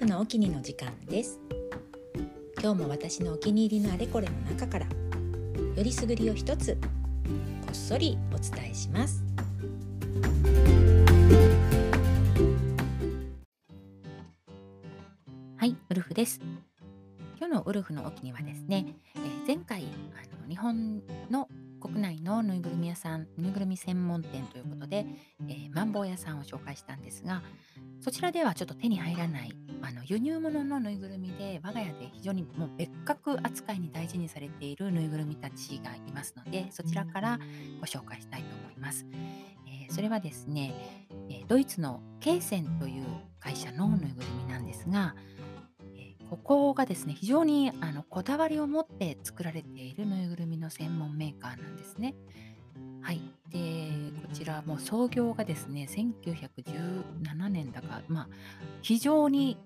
フのお気に入りの時間です。今日も私のお気に入りのあれこれの中からよりすぐりを一つこっそりお伝えします。はいウルフです。今日のウルフのお気にはですね、えー、前回あの日本の国内のぬいぐるみ屋さんぬいぐるみ専門店ということで、えー、マンボウ屋さんを紹介したんですがそちらではちょっと手に入らないあの輸入物のぬいぐるみで我が家で非常にもう別格扱いに大事にされているぬいぐるみたちがいますのでそちらからご紹介したいと思います。えー、それはですね、えドイツのケーセンという会社のぬいぐるみなんですが、ここがですね、非常にあのこだわりを持って作られているぬいぐるみの専門メーカーなんですね。はい。で、こちらも創業がですね、1917年だか、まあ、非常に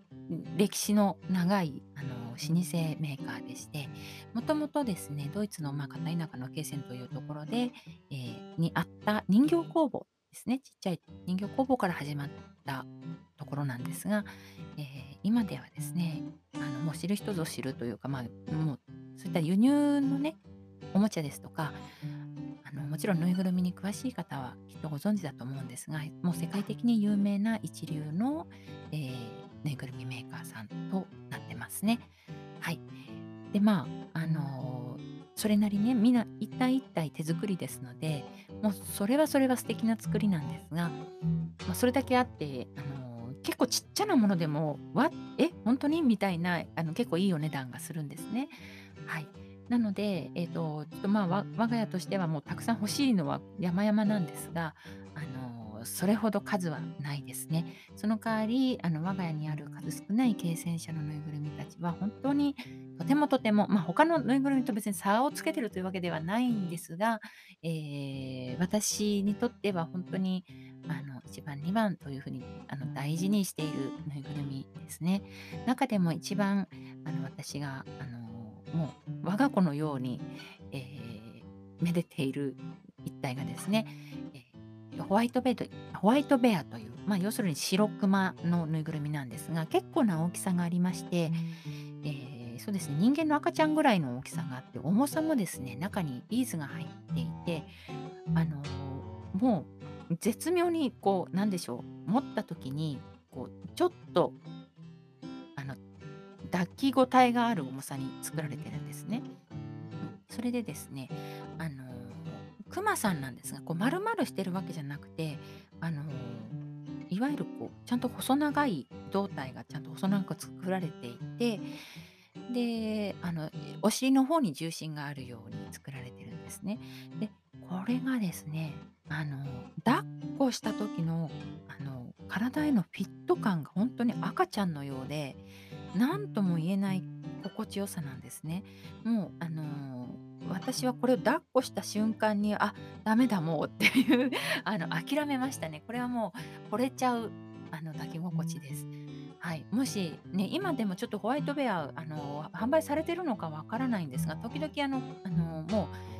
歴史の長いあの老舗メーカーでして、もともとですね、ドイツの、まあ、片田舎のケーセンというところで、えー、にあった人形工房ですね、ちっちゃい人形工房から始まったところなんですが、えー、今ではですね、あのもう知る人ぞ知るというか、まあ、もうそういった輸入のね、おもちゃですとか、あのもちろんぬいぐるみに詳しい方はきっとご存知だと思うんですが、もう世界的に有名な一流の、えー、ぬいぐるみメーカーさんとなってますね。はい。で、まあ、あのー、それなりにみんな一体一体手作りですので、もうそれはそれは素敵な作りなんですが、まあ、それだけあって、あの、結構ちっちゃなものでも、わえ本当に？みたいなあの結構いいお値段がするんですね。はい。なので、えーと、ちょっとまあ我が家としてはもうたくさん欲しいのは山々なんですが、あのそれほど数はないですね。その代わりあの我が家にある数少ない経線者のぬいぐるみたちは本当にとてもとても、まあ、他のぬいぐるみと別に差をつけてるというわけではないんですが、えー、私にとっては本当にあの1番2番というふうにあの大事にしているぬいぐるみですね。中でも一番あの私があのもう我が子のように、えー、めでている一体がですね、えー、ホワイトベアホワイトベアという、まあ、要するに白クマのぬいぐるみなんですが結構な大きさがありまして、えー、そうですね人間の赤ちゃんぐらいの大きさがあって重さもですね中にビーズが入っていてあのもう絶妙にこうなんでしょう持った時にこうちょっと抱き応えがある重さに作られてるんですね。それでですね、あのクマさんなんですが、こう丸々してるわけじゃなくて、あのいわゆるこうちゃんと細長い胴体がちゃんと細長く作られていて、で、あのお尻の方に重心があるように作られてるんですね。で、これがですね、あの抱っこした時のあの体へのフィット感が本当に赤ちゃんのようで、何とも言えない心地よさなんですね。もうあの、私はこれを抱っこした瞬間にあダメだもうっていう あの諦めましたね。これはもう惚れちゃうあの抱き心地です。はい、もし、ね、今でもちょっとホワイトベア、あの販売されてるのかわからないんですが時々あの、あのもう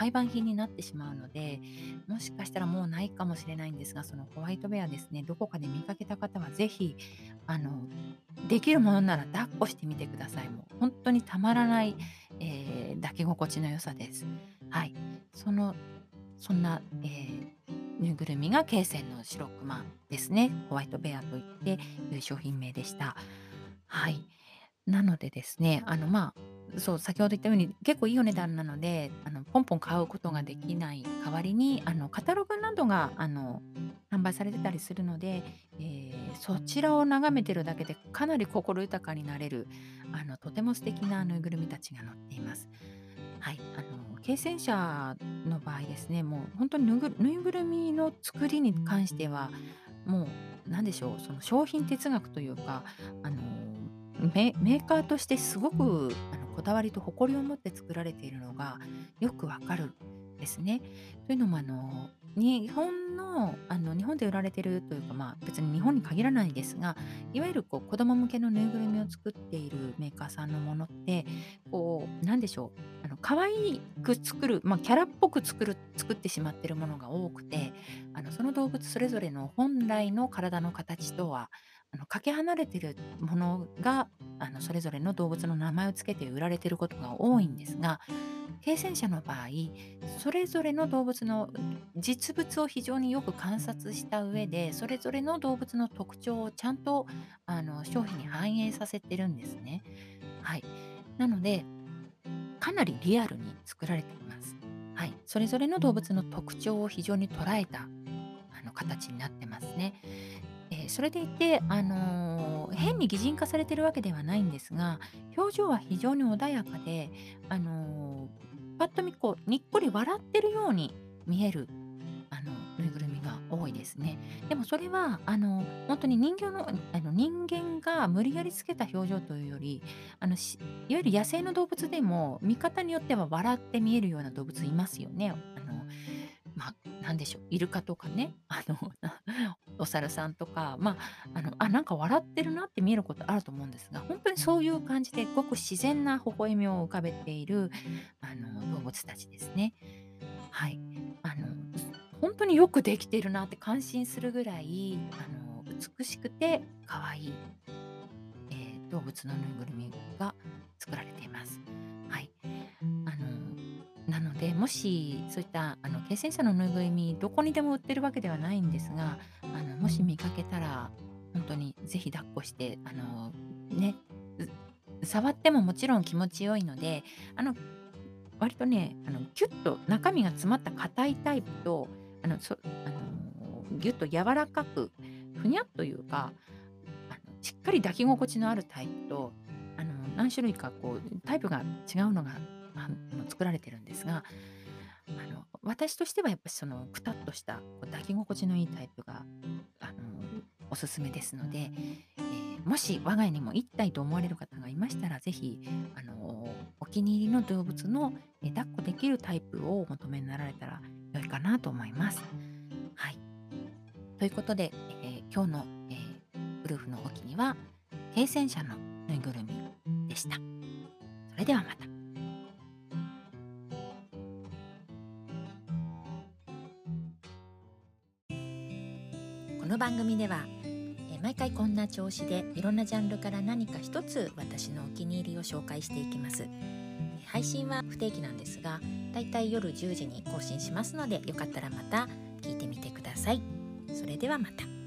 廃盤品になってしまうので、もしかしたらもうないかもしれないんですが、そのホワイトベアですね、どこかで見かけた方はぜひ、あの、できるものなら抱っこしてみてください。もう本当にたまらない、えー、抱き心地の良さです。はい。その、そんな、えー、ぬいぐるみがケーセンの白クマですね。ホワイトベアといっていう商品名でした。はい。なのでですね、あの、まあ、そう、先ほど言ったように、結構いいお値段なので、あの、ポンポン買うことができない代わりに、あの、カタログなどが、あの、販売されてたりするので、えー、そちらを眺めてるだけでかなり心豊かになれる、あの、とても素敵なぬいぐるみたちが載っています。はい、あの、経線者の場合ですね、もう本当にぬいぐるみの作りに関しては、もう、何でしょう、その商品哲学というか、あの、メーカーとしてすごくあのこだわりと誇りを持って作られているのがよくわかるですね。というのもあの日本のあの日本で売られてるというか、まあ、別に日本に限らないですがいわゆるこう子供向けのぬいぐるみを作っているメーカーさんのものってこうなんでしょう可愛く作る、まあ、キャラっぽく作る作ってしまってるものが多くてあのその動物それぞれの本来の体の形とはあのかけ離れてるものがあのそれぞれの動物の名前を付けて売られてることが多いんですが経線者の場合それぞれの動物の実物を非常によく観察した上でそれぞれの動物の特徴をちゃんとあの商品に反映させてるんですね。はい、なのでかなりリアルに作られています。はい、それぞれの動物の特徴を非常に捉えたあの形になってますね。えー、それでいて、あのー、変に擬人化されてるわけではないんですが表情は非常に穏やかで、あのーパッと見こうにっこり笑ってるように見える多いですね。でもそれはあの本当に人形のあの人間が無理やりつけた表情というよりあのいわゆる野生の動物でも見方によっては笑って見えるような動物いますよね。あのまあ、でしょうイルカとかねあの お猿さんとかまああのあなんか笑ってるなって見えることあると思うんですが本当にそういう感じでごく自然な微笑みを浮かべているあの動物たちですね。はいあの本当によくできてるなって感心するぐらいあの美しくて可愛い、えー、動物のぬいぐるみが作られています。はいあのなのでもしそういったあの経線者のぬいぐるみどこにでも売ってるわけではないんですがあのもし見かけたら本当にぜひ抱っこしてあのね触ってももちろん気持ちよいのであの割とねあのギュッと中身が詰まった硬いタイプとあのそあのギュッと柔らかくふにゃっというかあのしっかり抱き心地のあるタイプとあの何種類かこうタイプが違うのがあの作られてるんですがあの私としてはやっぱりそのくたっとした抱き心地のいいタイプがあのおすすめですので、えー、もし我が家にも1体と思われる方がいましたら是非あのお気に入りの動物の、え抱っこできるタイプをお求めになられたら良いかなと思います。はい、ということで、えー、今日の、えー、ウルフのお気には軽戦車のぬいぐるみでした。それではまた。この番組では毎回こんな調子でいろんなジャンルから何か一つ私のお気に入りを紹介していきます配信は不定期なんですがだいたい夜10時に更新しますのでよかったらまた聞いてみてください。それではまた。